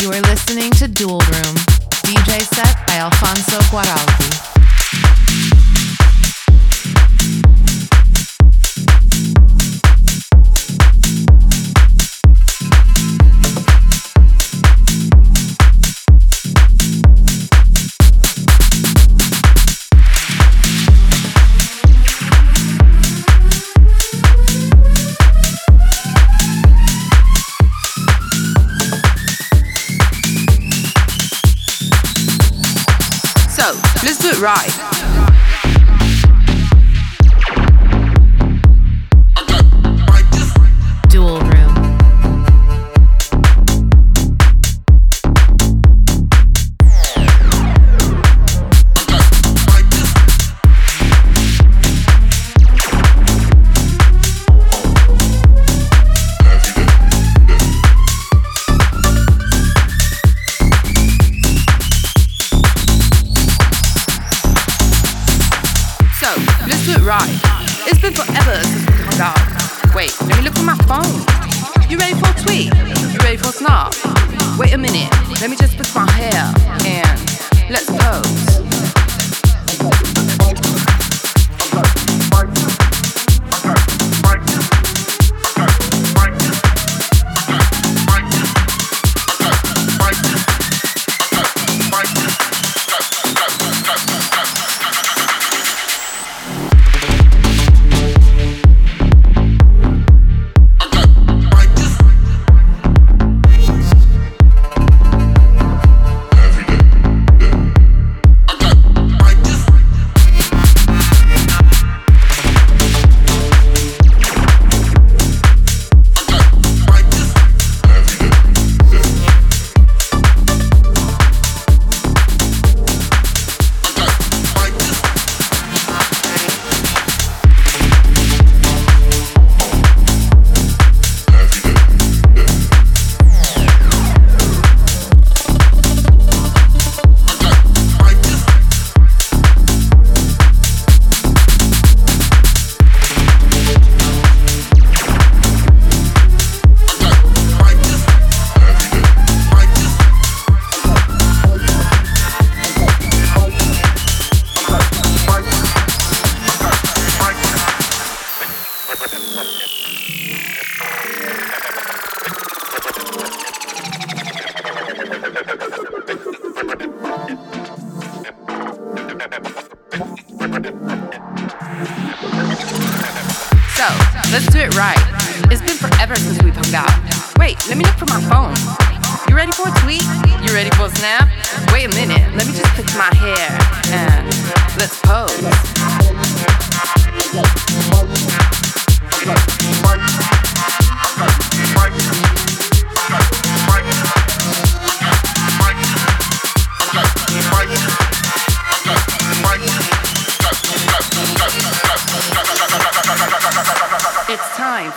You are listening to Dual Room,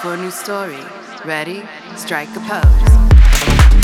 On a new story. Ready? Strike a Dual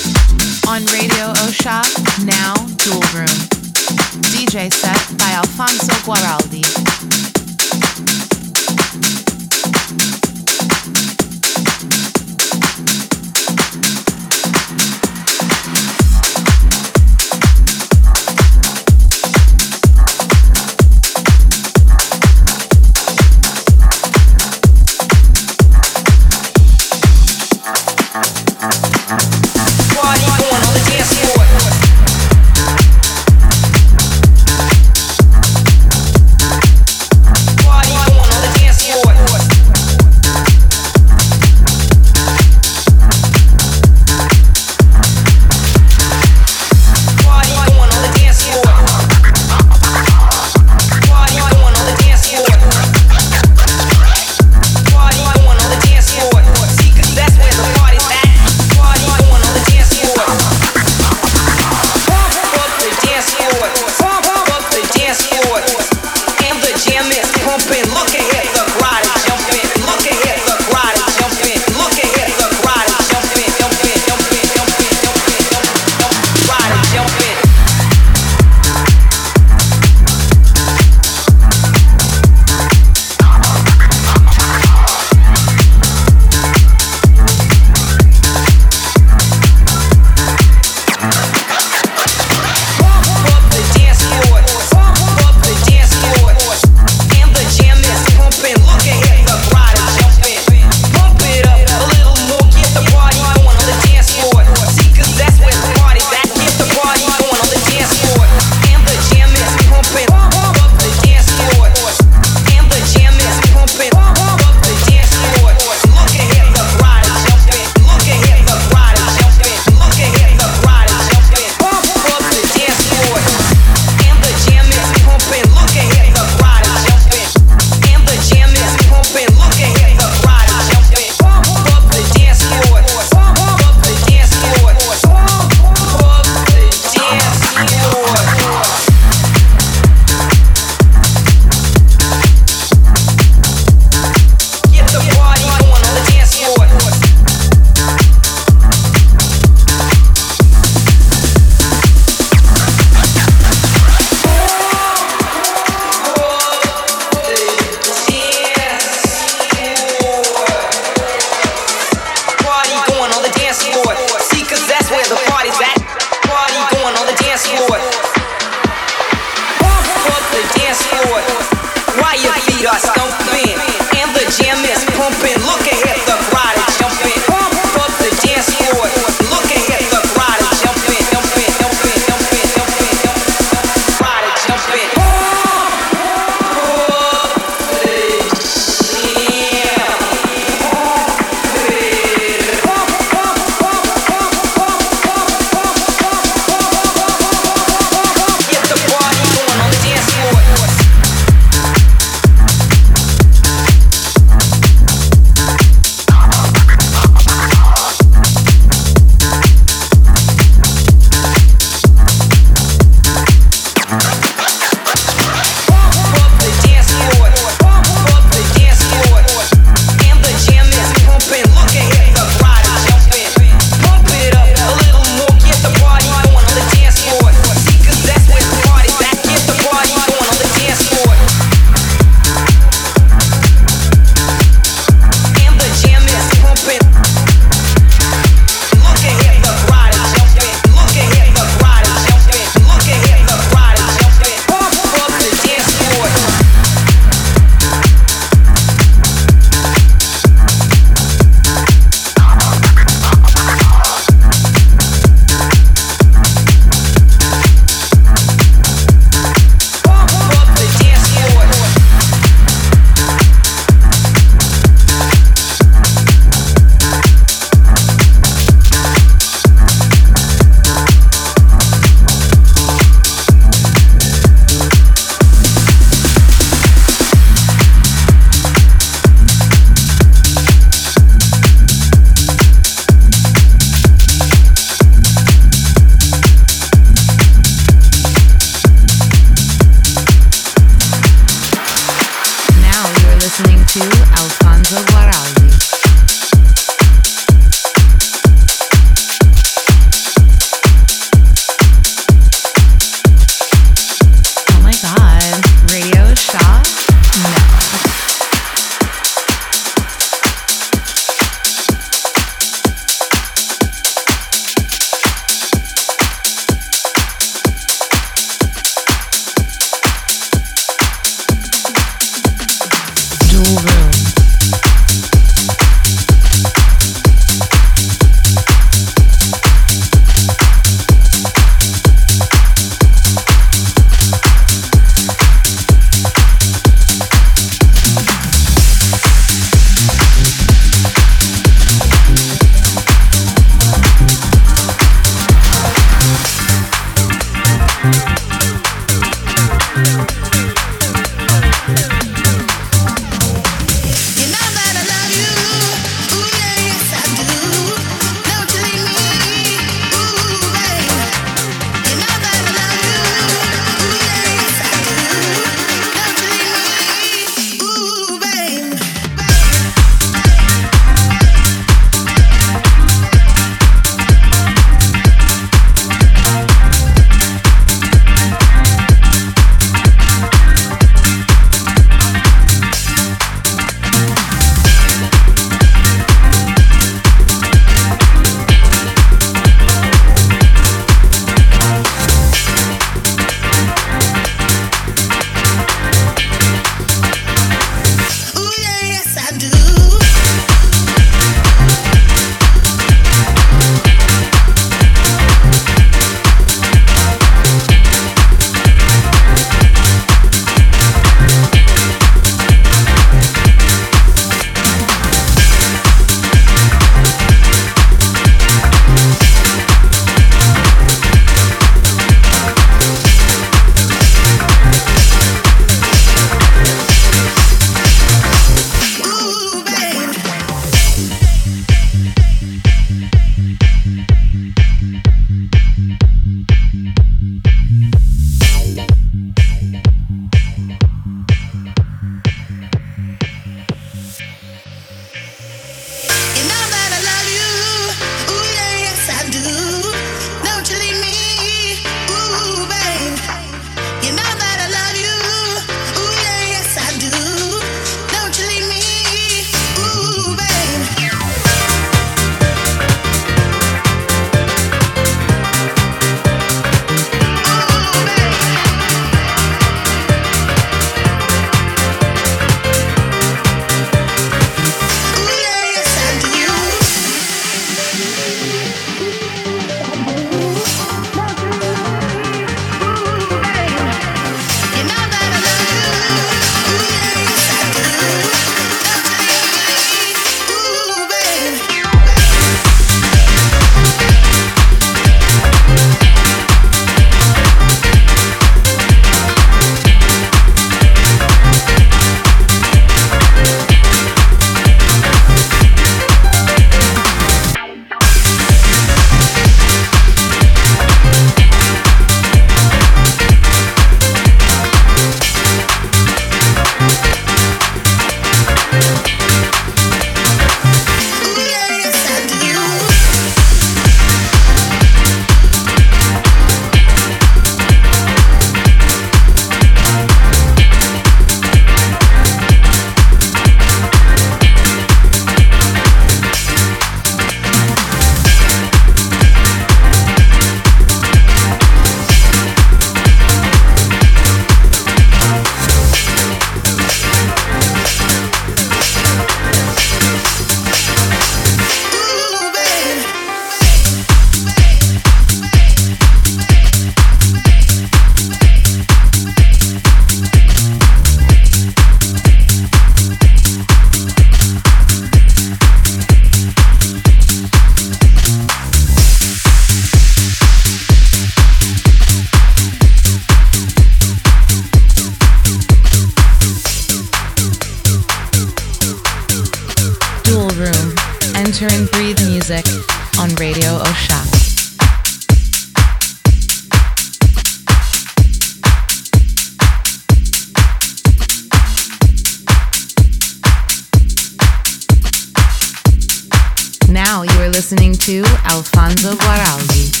listening to Alfonso Guaraldi.